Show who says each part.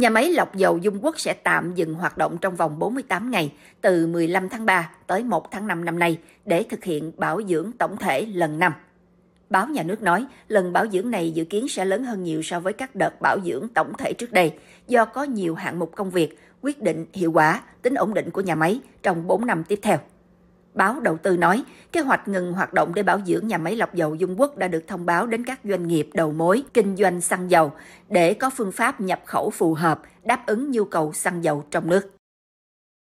Speaker 1: Nhà máy lọc dầu Dung Quốc sẽ tạm dừng hoạt động trong vòng 48 ngày, từ 15 tháng 3 tới 1 tháng 5 năm nay, để thực hiện bảo dưỡng tổng thể lần năm. Báo nhà nước nói, lần bảo dưỡng này dự kiến sẽ lớn hơn nhiều so với các đợt bảo dưỡng tổng thể trước đây, do có nhiều hạng mục công việc, quyết định hiệu quả, tính ổn định của nhà máy trong 4 năm tiếp theo. Báo đầu tư nói, kế hoạch ngừng hoạt động để bảo dưỡng nhà máy lọc dầu Dung Quốc đã được thông báo đến các doanh nghiệp đầu mối kinh doanh xăng dầu để có phương pháp nhập khẩu phù hợp đáp ứng nhu cầu xăng dầu trong nước.